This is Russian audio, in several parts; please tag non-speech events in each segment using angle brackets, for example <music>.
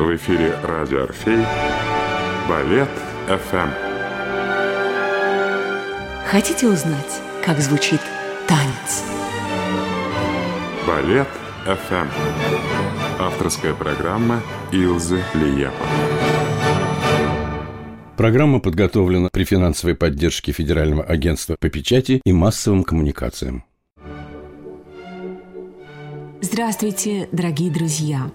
В эфире радио «Орфей» Балет ФМ. Хотите узнать, как звучит танец? Балет ФМ. Авторская программа Илзы Лиепа. Программа подготовлена при финансовой поддержке Федерального агентства по печати и массовым коммуникациям. Здравствуйте, дорогие друзья!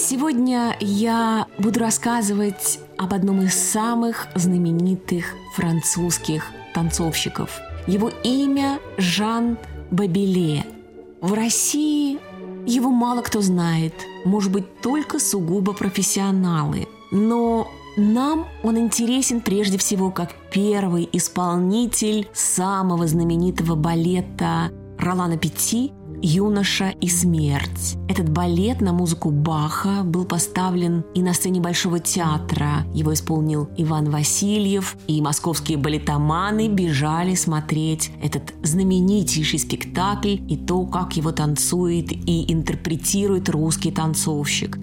Сегодня я буду рассказывать об одном из самых знаменитых французских танцовщиков. Его имя Жан Бабеле. В России его мало кто знает, может быть, только сугубо профессионалы. Но нам он интересен прежде всего как первый исполнитель самого знаменитого балета Ролана Петти «Юноша и смерть». Этот балет на музыку Баха был поставлен и на сцене Большого театра. Его исполнил Иван Васильев, и московские балетоманы бежали смотреть этот знаменитейший спектакль и то, как его танцует и интерпретирует русский танцовщик.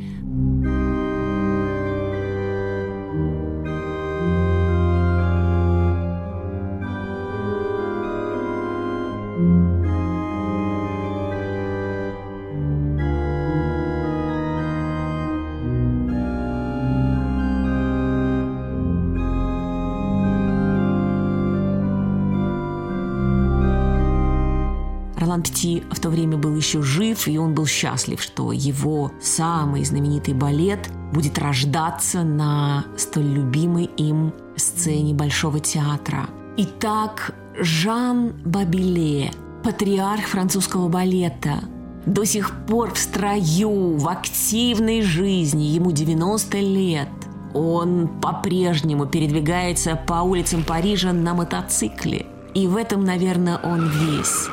Ролан Пти в то время был еще жив, и он был счастлив, что его самый знаменитый балет будет рождаться на столь любимой им сцене Большого театра. Итак, Жан Бабиле, патриарх французского балета, до сих пор в строю, в активной жизни, ему 90 лет. Он по-прежнему передвигается по улицам Парижа на мотоцикле. И в этом, наверное, он весь.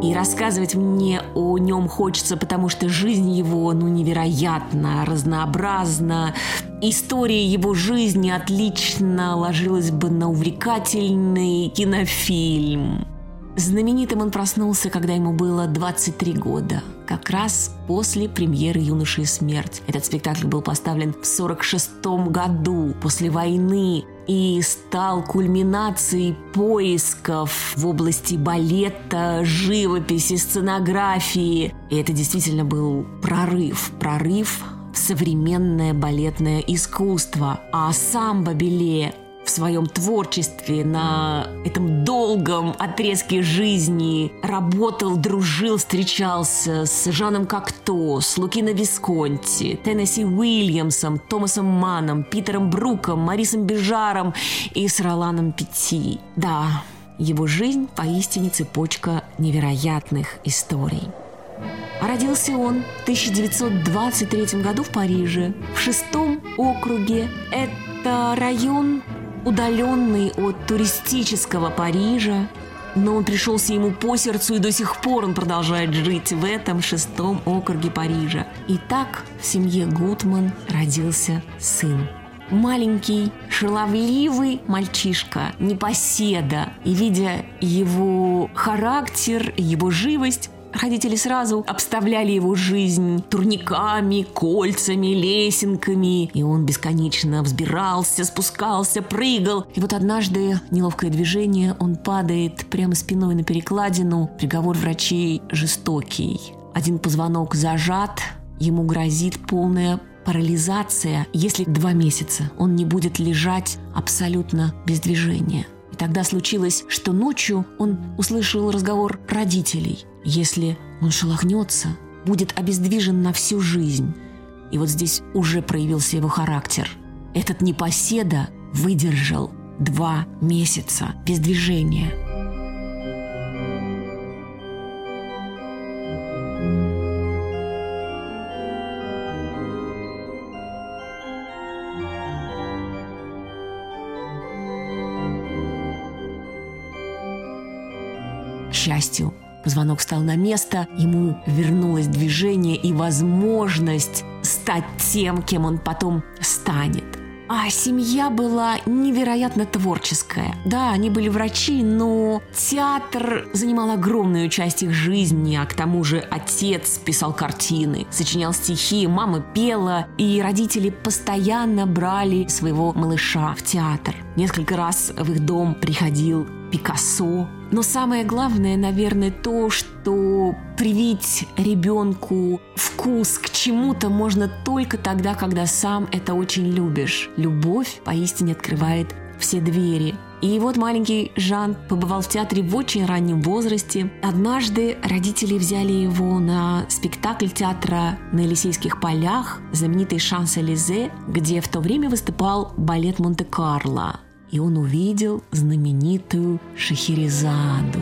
И рассказывать мне о нем хочется, потому что жизнь его, ну, невероятно разнообразна. История его жизни отлично ложилась бы на увлекательный кинофильм. Знаменитым он проснулся, когда ему было 23 года, как раз после премьеры «Юноши и смерть». Этот спектакль был поставлен в 46 году, после войны, и стал кульминацией поисков в области балета, живописи, сценографии. И это действительно был прорыв, прорыв современное балетное искусство. А сам Бабеле в своем творчестве, на этом долгом отрезке жизни работал, дружил, встречался с Жаном Кокто, с Лукино Висконти, Теннесси Уильямсом, Томасом Маном, Питером Бруком, Марисом Бежаром и с Роланом Петти. Да, его жизнь поистине цепочка невероятных историй. А родился он в 1923 году в Париже, в шестом округе. Это район удаленный от туристического Парижа, но он пришелся ему по сердцу, и до сих пор он продолжает жить в этом шестом округе Парижа. И так в семье Гутман родился сын. Маленький, шаловливый мальчишка, непоседа. И видя его характер, его живость, Родители сразу обставляли его жизнь турниками, кольцами, лесенками. И он бесконечно взбирался, спускался, прыгал. И вот однажды неловкое движение, он падает прямо спиной на перекладину. Приговор врачей жестокий. Один позвонок зажат, ему грозит полная парализация, если два месяца он не будет лежать абсолютно без движения. Тогда случилось, что ночью он услышал разговор родителей. Если он шелохнется, будет обездвижен на всю жизнь. И вот здесь уже проявился его характер. Этот непоседа выдержал два месяца без движения. К счастью, Позвонок встал на место, ему вернулось движение и возможность стать тем, кем он потом станет. А семья была невероятно творческая. Да, они были врачи, но театр занимал огромную часть их жизни, а к тому же отец писал картины, сочинял стихи, мама пела, и родители постоянно брали своего малыша в театр. Несколько раз в их дом приходил Пикассо. Но самое главное, наверное, то, что привить ребенку вкус к чему-то можно только тогда, когда сам это очень любишь. Любовь поистине открывает все двери. И вот маленький Жан побывал в театре в очень раннем возрасте. Однажды родители взяли его на спектакль театра на Елисейских полях, знаменитый Шанс-Элизе, где в то время выступал балет Монте-Карло и он увидел знаменитую Шахерезаду.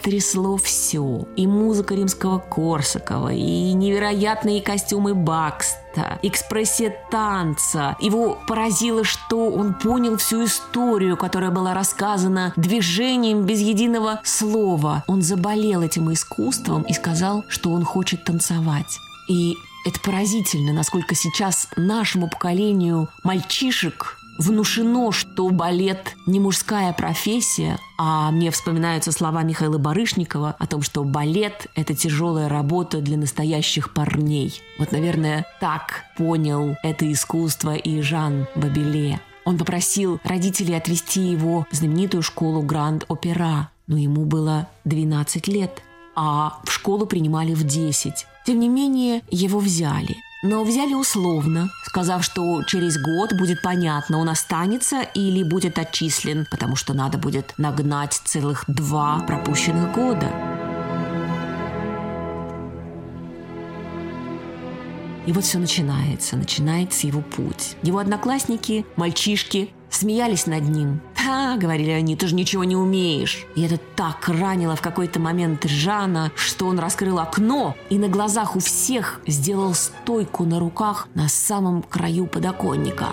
Потрясло все. И музыка римского Корсакова, и невероятные костюмы Бакста, экспрессия танца. Его поразило, что он понял всю историю, которая была рассказана движением без единого слова. Он заболел этим искусством и сказал, что он хочет танцевать. И это поразительно, насколько сейчас нашему поколению мальчишек внушено, что балет не мужская профессия, а мне вспоминаются слова Михаила Барышникова о том, что балет – это тяжелая работа для настоящих парней. Вот, наверное, так понял это искусство и Жан Бабеле. Он попросил родителей отвезти его в знаменитую школу Гранд-Опера, но ему было 12 лет, а в школу принимали в 10. Тем не менее, его взяли – но взяли условно, сказав, что через год будет понятно, он останется или будет отчислен, потому что надо будет нагнать целых два пропущенных года. И вот все начинается, начинается его путь. Его одноклассники, мальчишки, смеялись над ним. «Ха!» — говорили они, «ты же ничего не умеешь!» И это так ранило в какой-то момент Жана, что он раскрыл окно и на глазах у всех сделал стойку на руках на самом краю подоконника.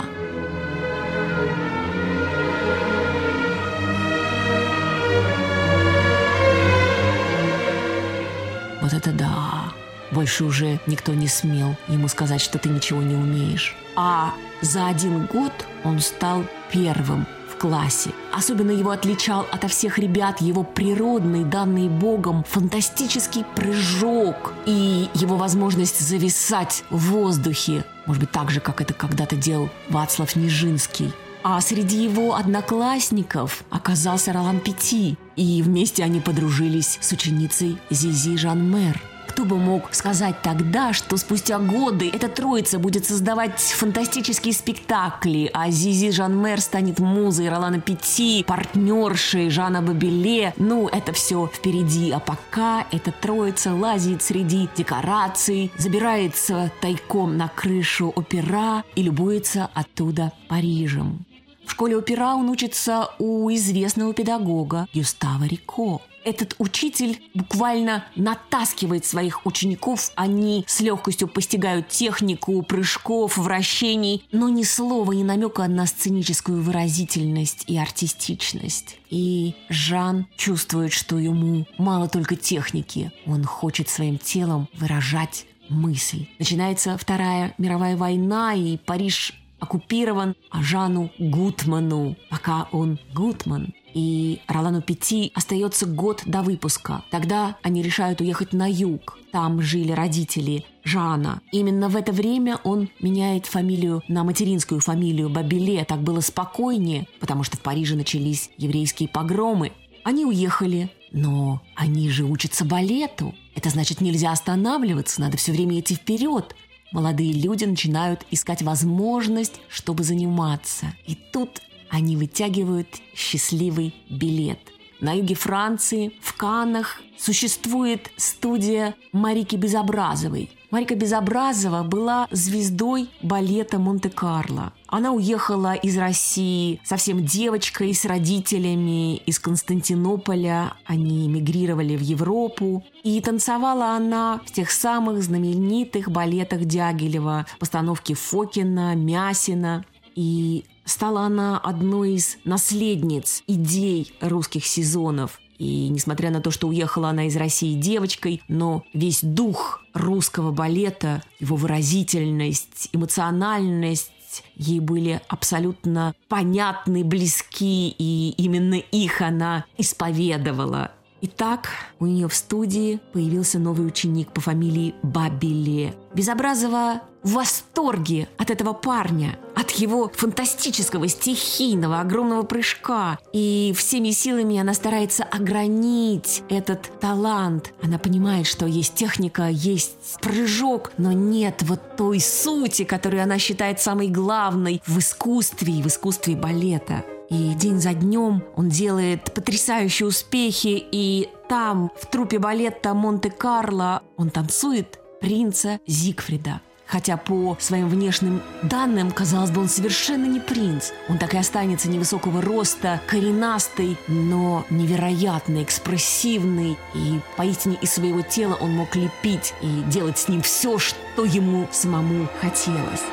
Вот это да! Больше уже никто не смел ему сказать, что ты ничего не умеешь. А за один год он стал первым классе. Особенно его отличал ото всех ребят его природный, данный Богом, фантастический прыжок и его возможность зависать в воздухе. Может быть, так же, как это когда-то делал Вацлав Нижинский. А среди его одноклассников оказался Ролан Пяти, и вместе они подружились с ученицей Зизи Жан Мэр – кто бы мог сказать тогда, что спустя годы эта троица будет создавать фантастические спектакли, а Зизи Жанмер станет музой Ролана Пяти, партнершей Жана Бабеле. Ну, это все впереди. А пока эта троица лазит среди декораций, забирается тайком на крышу опера и любуется оттуда Парижем. В школе опера он учится у известного педагога Юстава Рико. Этот учитель буквально натаскивает своих учеников. Они с легкостью постигают технику прыжков, вращений, но ни слова, ни намека на сценическую выразительность и артистичность. И Жан чувствует, что ему мало только техники. Он хочет своим телом выражать мысль. Начинается Вторая мировая война, и Париж оккупирован, а Жану Гутману, пока он Гутман, и Ролану Пяти остается год до выпуска. Тогда они решают уехать на юг. Там жили родители Жана. Именно в это время он меняет фамилию на материнскую фамилию Бабиле. Так было спокойнее, потому что в Париже начались еврейские погромы. Они уехали, но они же учатся балету. Это значит, нельзя останавливаться, надо все время идти вперед. Молодые люди начинают искать возможность, чтобы заниматься. И тут они вытягивают счастливый билет. На юге Франции, в Канах, существует студия Марики Безобразовой. Марика Безобразова была звездой балета Монте-Карло. Она уехала из России совсем девочкой с родителями из Константинополя. Они эмигрировали в Европу. И танцевала она в тех самых знаменитых балетах Дягилева, постановки Фокина, Мясина. И стала она одной из наследниц идей русских сезонов. И несмотря на то, что уехала она из России девочкой, но весь дух русского балета, его выразительность, эмоциональность, ей были абсолютно понятны, близки, и именно их она исповедовала. Итак, у нее в студии появился новый ученик по фамилии Бабиле. Безобразова в восторге от этого парня, от его фантастического, стихийного, огромного прыжка. И всеми силами она старается огранить этот талант. Она понимает, что есть техника, есть прыжок, но нет вот той сути, которую она считает самой главной в искусстве и в искусстве балета. И день за днем он делает потрясающие успехи, и там, в трупе балета Монте-Карло, он танцует принца Зигфрида. Хотя по своим внешним данным, казалось бы, он совершенно не принц. Он так и останется невысокого роста, коренастый, но невероятно экспрессивный. И поистине из своего тела он мог лепить и делать с ним все, что ему самому хотелось.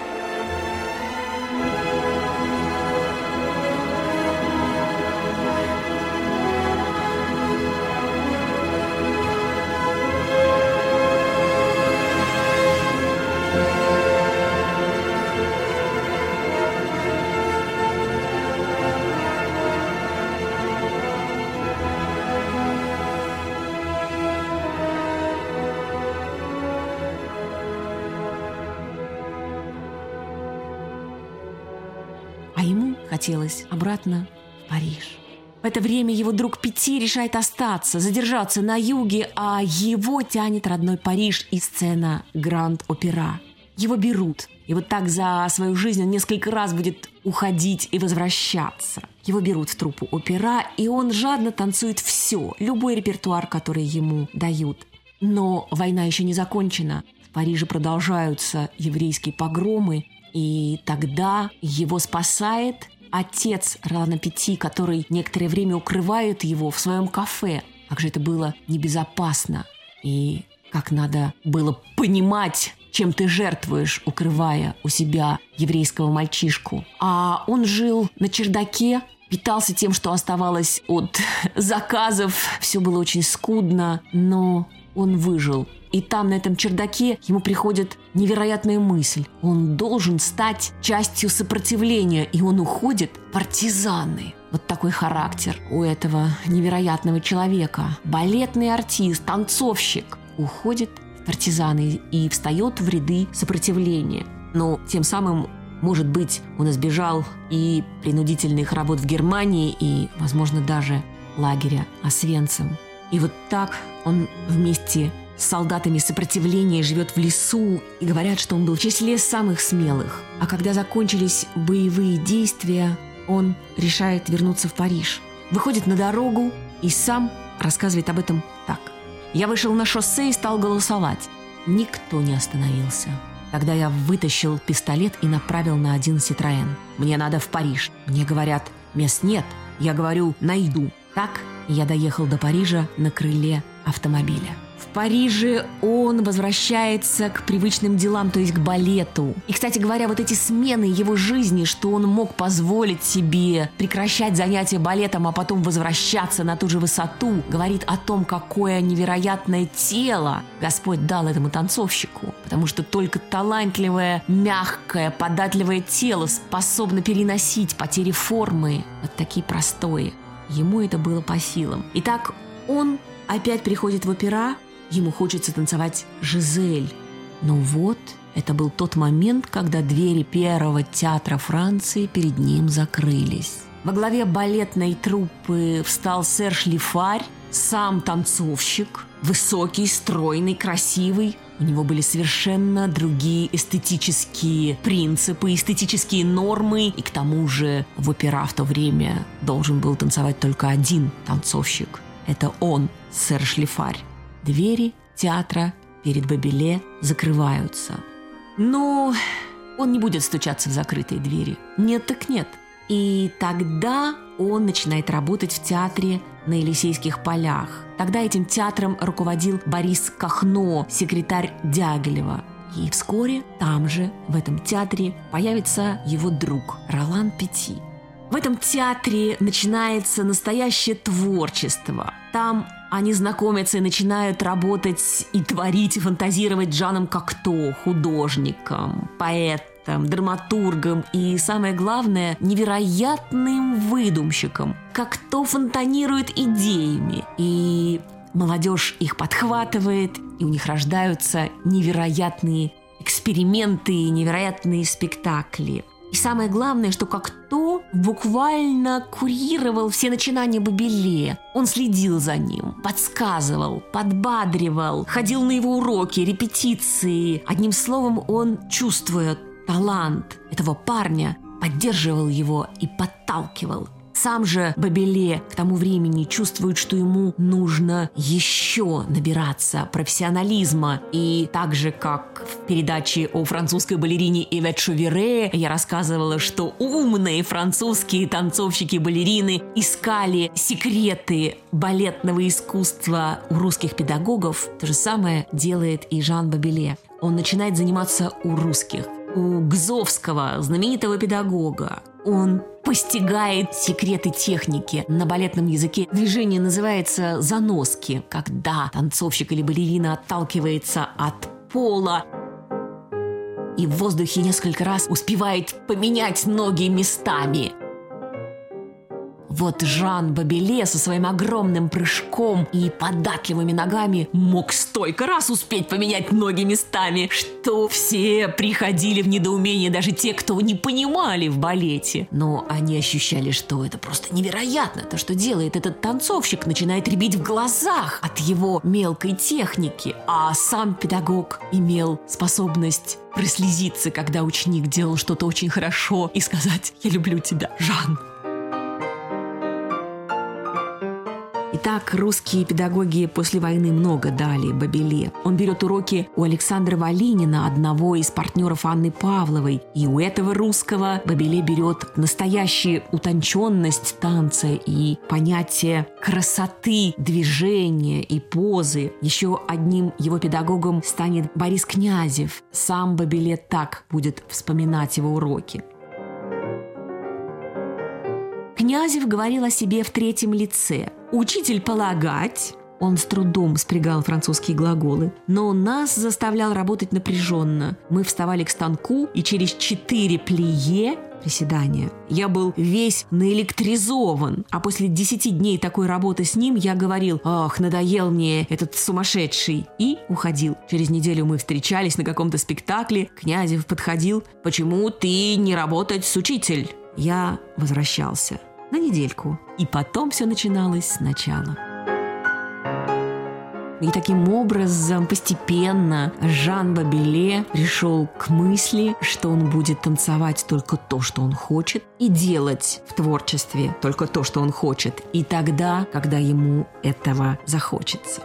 Хотелось обратно в Париж. В это время его друг Пяти решает остаться, задержаться на юге, а его тянет родной Париж и сцена Гранд-Опера. Его берут. И вот так за свою жизнь он несколько раз будет уходить и возвращаться. Его берут в труппу опера, и он жадно танцует все, любой репертуар, который ему дают. Но война еще не закончена. В Париже продолжаются еврейские погромы, и тогда его спасает отец Ролана Пяти, который некоторое время укрывает его в своем кафе. Как же это было небезопасно. И как надо было понимать, чем ты жертвуешь, укрывая у себя еврейского мальчишку. А он жил на чердаке, питался тем, что оставалось от <laughs> заказов. Все было очень скудно, но он выжил. И там, на этом чердаке, ему приходит невероятная мысль. Он должен стать частью сопротивления, и он уходит партизаны. Вот такой характер у этого невероятного человека. Балетный артист, танцовщик уходит в партизаны и встает в ряды сопротивления. Но тем самым может быть, он избежал и принудительных работ в Германии, и, возможно, даже лагеря Освенцим. И вот так он вместе с солдатами сопротивления живет в лесу и говорят, что он был в числе самых смелых. А когда закончились боевые действия, он решает вернуться в Париж. Выходит на дорогу и сам рассказывает об этом так. «Я вышел на шоссе и стал голосовать. Никто не остановился. Тогда я вытащил пистолет и направил на один Ситроен. Мне надо в Париж. Мне говорят, мест нет. Я говорю, найду. Так Я доехал до Парижа на крыле автомобиля. Париже он возвращается к привычным делам, то есть к балету. И, кстати говоря, вот эти смены его жизни, что он мог позволить себе прекращать занятия балетом, а потом возвращаться на ту же высоту, говорит о том, какое невероятное тело Господь дал этому танцовщику. Потому что только талантливое, мягкое, податливое тело способно переносить потери формы, вот такие простые. Ему это было по силам. Итак, он опять приходит в опера, Ему хочется танцевать Жизель. Но вот это был тот момент, когда двери первого театра Франции перед ним закрылись. Во главе балетной труппы встал сэр Шлифарь, сам танцовщик, высокий, стройный, красивый. У него были совершенно другие эстетические принципы, эстетические нормы. И к тому же в опера в то время должен был танцевать только один танцовщик. Это он, сэр Шлифарь. Двери театра перед Бабеле закрываются. Но он не будет стучаться в закрытые двери. Нет так нет. И тогда он начинает работать в театре на Елисейских полях. Тогда этим театром руководил Борис Кахно, секретарь Дягилева. И вскоре там же, в этом театре, появится его друг Ролан Пети. В этом театре начинается настоящее творчество. Там они знакомятся и начинают работать и творить, и фантазировать Жаном Кокто, художником, поэтом, драматургом и, самое главное, невероятным выдумщиком. Кокто фонтанирует идеями, и молодежь их подхватывает, и у них рождаются невероятные эксперименты невероятные спектакли. И самое главное, что как то буквально курировал все начинания Бабеле. Он следил за ним, подсказывал, подбадривал, ходил на его уроки, репетиции. Одним словом, он, чувствуя талант этого парня, поддерживал его и подталкивал. Сам же Бабеле к тому времени чувствует, что ему нужно еще набираться профессионализма. И так же, как в передаче о французской балерине Ивет Шувере, я рассказывала, что умные французские танцовщики-балерины искали секреты балетного искусства у русских педагогов. То же самое делает и Жан Бабеле. Он начинает заниматься у русских, у Гзовского, знаменитого педагога. Он постигает секреты техники. На балетном языке движение называется заноски, когда танцовщик или балерина отталкивается от пола и в воздухе несколько раз успевает поменять ноги местами – вот Жан Бабеле со своим огромным прыжком и податливыми ногами мог столько раз успеть поменять ноги местами, что все приходили в недоумение, даже те, кто не понимали в балете. Но они ощущали, что это просто невероятно. То, что делает этот танцовщик, начинает ребить в глазах от его мелкой техники. А сам педагог имел способность прослезиться, когда ученик делал что-то очень хорошо и сказать «Я люблю тебя, Жан». Итак, русские педагоги после войны много дали Бабеле. Он берет уроки у Александра Валинина, одного из партнеров Анны Павловой. И у этого русского Бабеле берет настоящую утонченность танца и понятие красоты движения и позы. Еще одним его педагогом станет Борис Князев. Сам Бабеле так будет вспоминать его уроки. Князев говорил о себе в третьем лице. «Учитель полагать, он с трудом спрягал французские глаголы, но нас заставлял работать напряженно. Мы вставали к станку, и через четыре плие приседания. Я был весь наэлектризован, а после десяти дней такой работы с ним я говорил «Ах, надоел мне этот сумасшедший!» и уходил. Через неделю мы встречались на каком-то спектакле, Князев подходил «Почему ты не работать с учитель?» Я возвращался на недельку. И потом все начиналось сначала. И таким образом постепенно Жан Бабеле пришел к мысли, что он будет танцевать только то, что он хочет, и делать в творчестве только то, что он хочет, и тогда, когда ему этого захочется.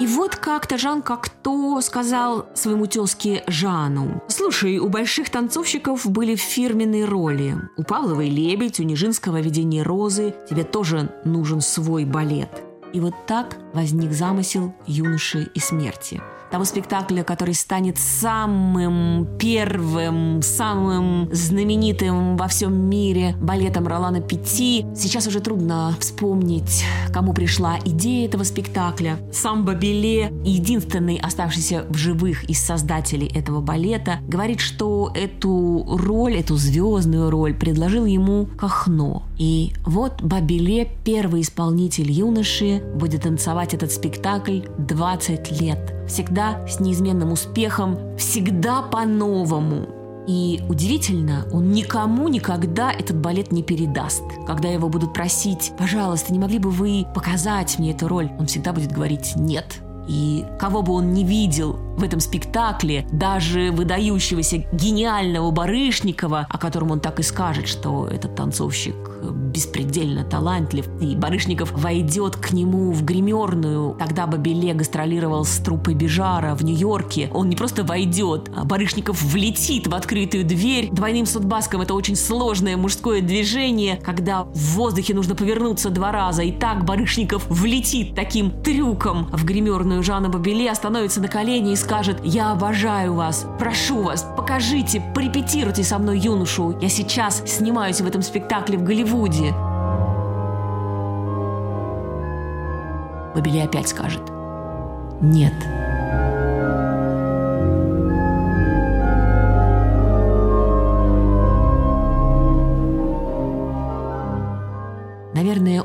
И вот как-то Жан Кокто сказал своему тезке Жану, «Слушай, у больших танцовщиков были фирменные роли. У Павловой «Лебедь», у Нижинского «Видение розы». Тебе тоже нужен свой балет». И вот так возник замысел юноши и смерти – того спектакля, который станет самым первым, самым знаменитым во всем мире балетом Ролана Пяти. Сейчас уже трудно вспомнить, кому пришла идея этого спектакля. Сам Бабеле, единственный оставшийся в живых из создателей этого балета, говорит, что эту роль, эту звездную роль предложил ему Кахно. И вот Бабеле, первый исполнитель юноши, будет танцевать этот спектакль 20 лет. Всегда с неизменным успехом, всегда по-новому. И удивительно, он никому никогда этот балет не передаст. Когда его будут просить, пожалуйста, не могли бы вы показать мне эту роль, он всегда будет говорить «нет». И кого бы он не видел в этом спектакле, даже выдающегося гениального Барышникова, о котором он так и скажет, что этот танцовщик беспредельно талантлив, и Барышников войдет к нему в гримерную. Тогда Бабеле гастролировал с труппой Бежара в Нью-Йорке. Он не просто войдет, а Барышников влетит в открытую дверь. Двойным судбаском это очень сложное мужское движение, когда в воздухе нужно повернуться два раза. И так Барышников влетит таким трюком в гримерную Жана Бабеле, остановится на колени и скажет «Я обожаю вас, прошу вас, покажите, порепетируйте со мной юношу. Я сейчас снимаюсь в этом спектакле в Голливуде». Бабели опять скажет «Нет».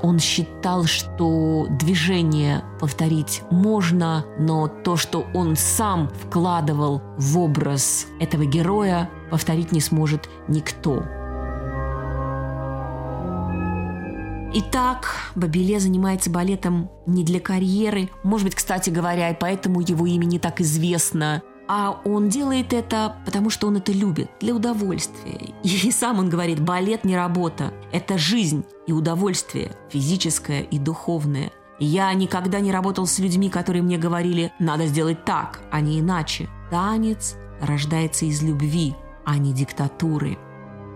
Он считал, что движение повторить можно, но то, что он сам вкладывал в образ этого героя, повторить не сможет никто. Итак, Бабиле занимается балетом не для карьеры, может быть, кстати говоря, и поэтому его имя не так известно, а он делает это, потому что он это любит, для удовольствия. <laughs> И сам он говорит, балет не работа, это жизнь и удовольствие, физическое и духовное. Я никогда не работал с людьми, которые мне говорили, надо сделать так, а не иначе. Танец рождается из любви, а не диктатуры.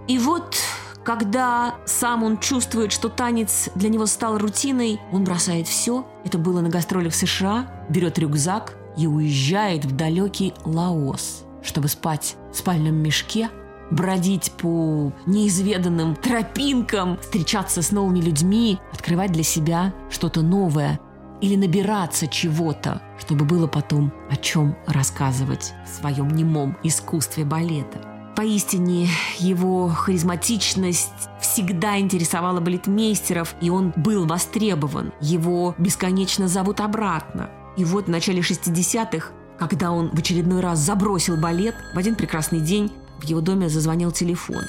И вот когда сам он чувствует, что танец для него стал рутиной, он бросает все. Это было на гастролях в США, берет рюкзак и уезжает в далекий Лаос, чтобы спать в спальном мешке, бродить по неизведанным тропинкам, встречаться с новыми людьми, открывать для себя что-то новое или набираться чего-то, чтобы было потом о чем рассказывать в своем немом искусстве балета. Поистине, его харизматичность всегда интересовала балетмейстеров, и он был востребован. Его бесконечно зовут обратно. И вот в начале 60-х, когда он в очередной раз забросил балет, в один прекрасный день в его доме зазвонил телефон.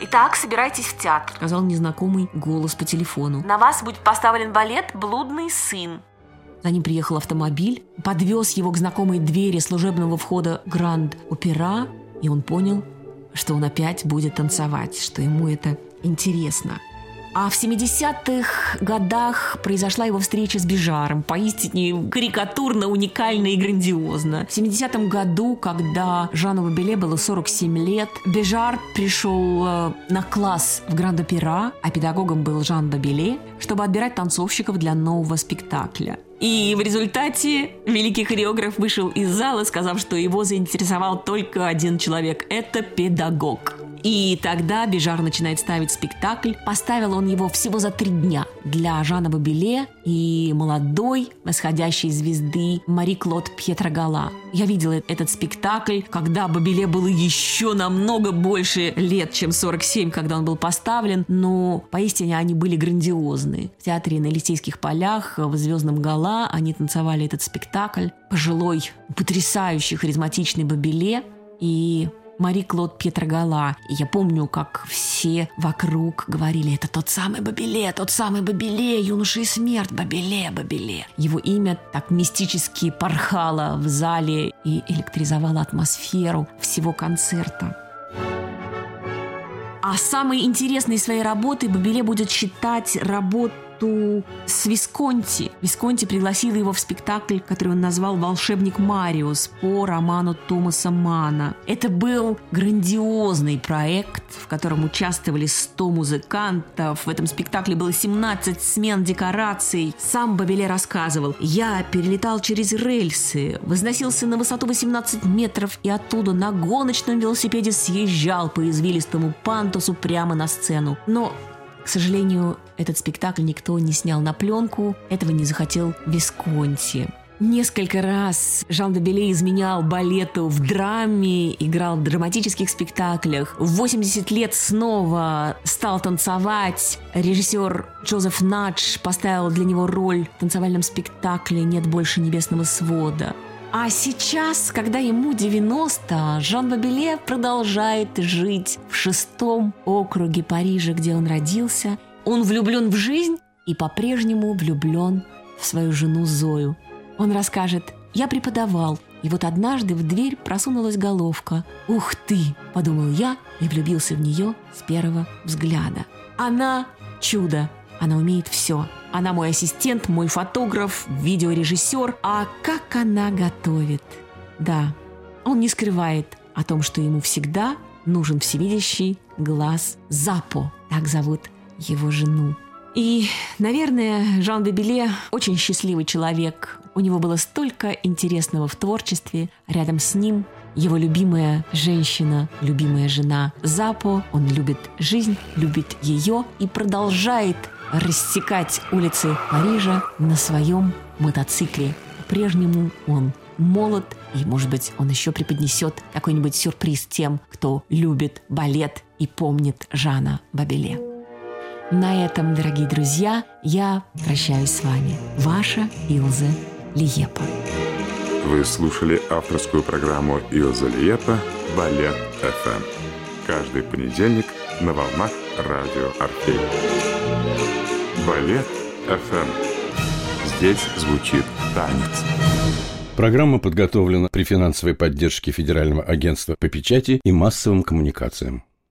«Итак, собирайтесь в театр», — сказал незнакомый голос по телефону. «На вас будет поставлен балет «Блудный сын». За ним приехал автомобиль, подвез его к знакомой двери служебного входа Гранд Опера, и он понял, что он опять будет танцевать, что ему это интересно. А в 70-х годах произошла его встреча с Бежаром, поистине карикатурно, уникально и грандиозно. В 70-м году, когда Жану Бабеле было 47 лет, Бежар пришел э, на класс в Гранд-Опера, а педагогом был Жан Бабеле, чтобы отбирать танцовщиков для нового спектакля. И в результате великий хореограф вышел из зала, сказав, что его заинтересовал только один человек – это педагог. И тогда Бежар начинает ставить спектакль. Поставил он его всего за три дня для Жана Бабеле и молодой восходящей звезды Мари Клод Пьетрогала. Я видела этот спектакль, когда Бабеле было еще намного больше лет, чем 47, когда он был поставлен, но поистине они были грандиозны. В театре на Елисейских полях в «Звездном гала» они танцевали этот спектакль. Пожилой, потрясающий, харизматичный Бабеле и Мари Клод Пьетрогала. И я помню, как все вокруг говорили, это тот самый Бабеле, тот самый Бабеле, юноша и смерть, Бабеле, Бабеле. Его имя так мистически порхало в зале и электризовало атмосферу всего концерта. А самой интересной своей работой Бабеле будет считать работу работу с Висконти. Висконти пригласил его в спектакль, который он назвал «Волшебник Мариус» по роману Томаса Мана. Это был грандиозный проект, в котором участвовали 100 музыкантов. В этом спектакле было 17 смен декораций. Сам Бабеле рассказывал, «Я перелетал через рельсы, возносился на высоту 18 метров и оттуда на гоночном велосипеде съезжал по извилистому пантусу прямо на сцену. Но к сожалению, этот спектакль никто не снял на пленку, этого не захотел Висконти. Несколько раз Жан де изменял балету в драме, играл в драматических спектаклях. В 80 лет снова стал танцевать. Режиссер Джозеф Надж поставил для него роль в танцевальном спектакле «Нет больше небесного свода». А сейчас, когда ему 90, Жан Бабеле продолжает жить в шестом округе Парижа, где он родился. Он влюблен в жизнь и по-прежнему влюблен в свою жену Зою. Он расскажет, я преподавал, и вот однажды в дверь просунулась головка. «Ух ты!» – подумал я и влюбился в нее с первого взгляда. Она – чудо, она умеет все. Она мой ассистент, мой фотограф, видеорежиссер. А как она готовит? Да, он не скрывает о том, что ему всегда нужен всевидящий глаз Запо. Так зовут его жену. И, наверное, Жан де Беле очень счастливый человек. У него было столько интересного в творчестве. Рядом с ним его любимая женщина, любимая жена Запо. Он любит жизнь, любит ее и продолжает рассекать улицы Парижа на своем мотоцикле. По-прежнему он молод, и, может быть, он еще преподнесет какой-нибудь сюрприз тем, кто любит балет и помнит Жана Бабеле. На этом, дорогие друзья, я прощаюсь с вами. Ваша Илза Лиепа. Вы слушали авторскую программу Илза Лиепа «Балет ФМ». Каждый понедельник на волнах радио «Орфей». Балет ФМ. Здесь звучит танец. Программа подготовлена при финансовой поддержке Федерального агентства по печати и массовым коммуникациям.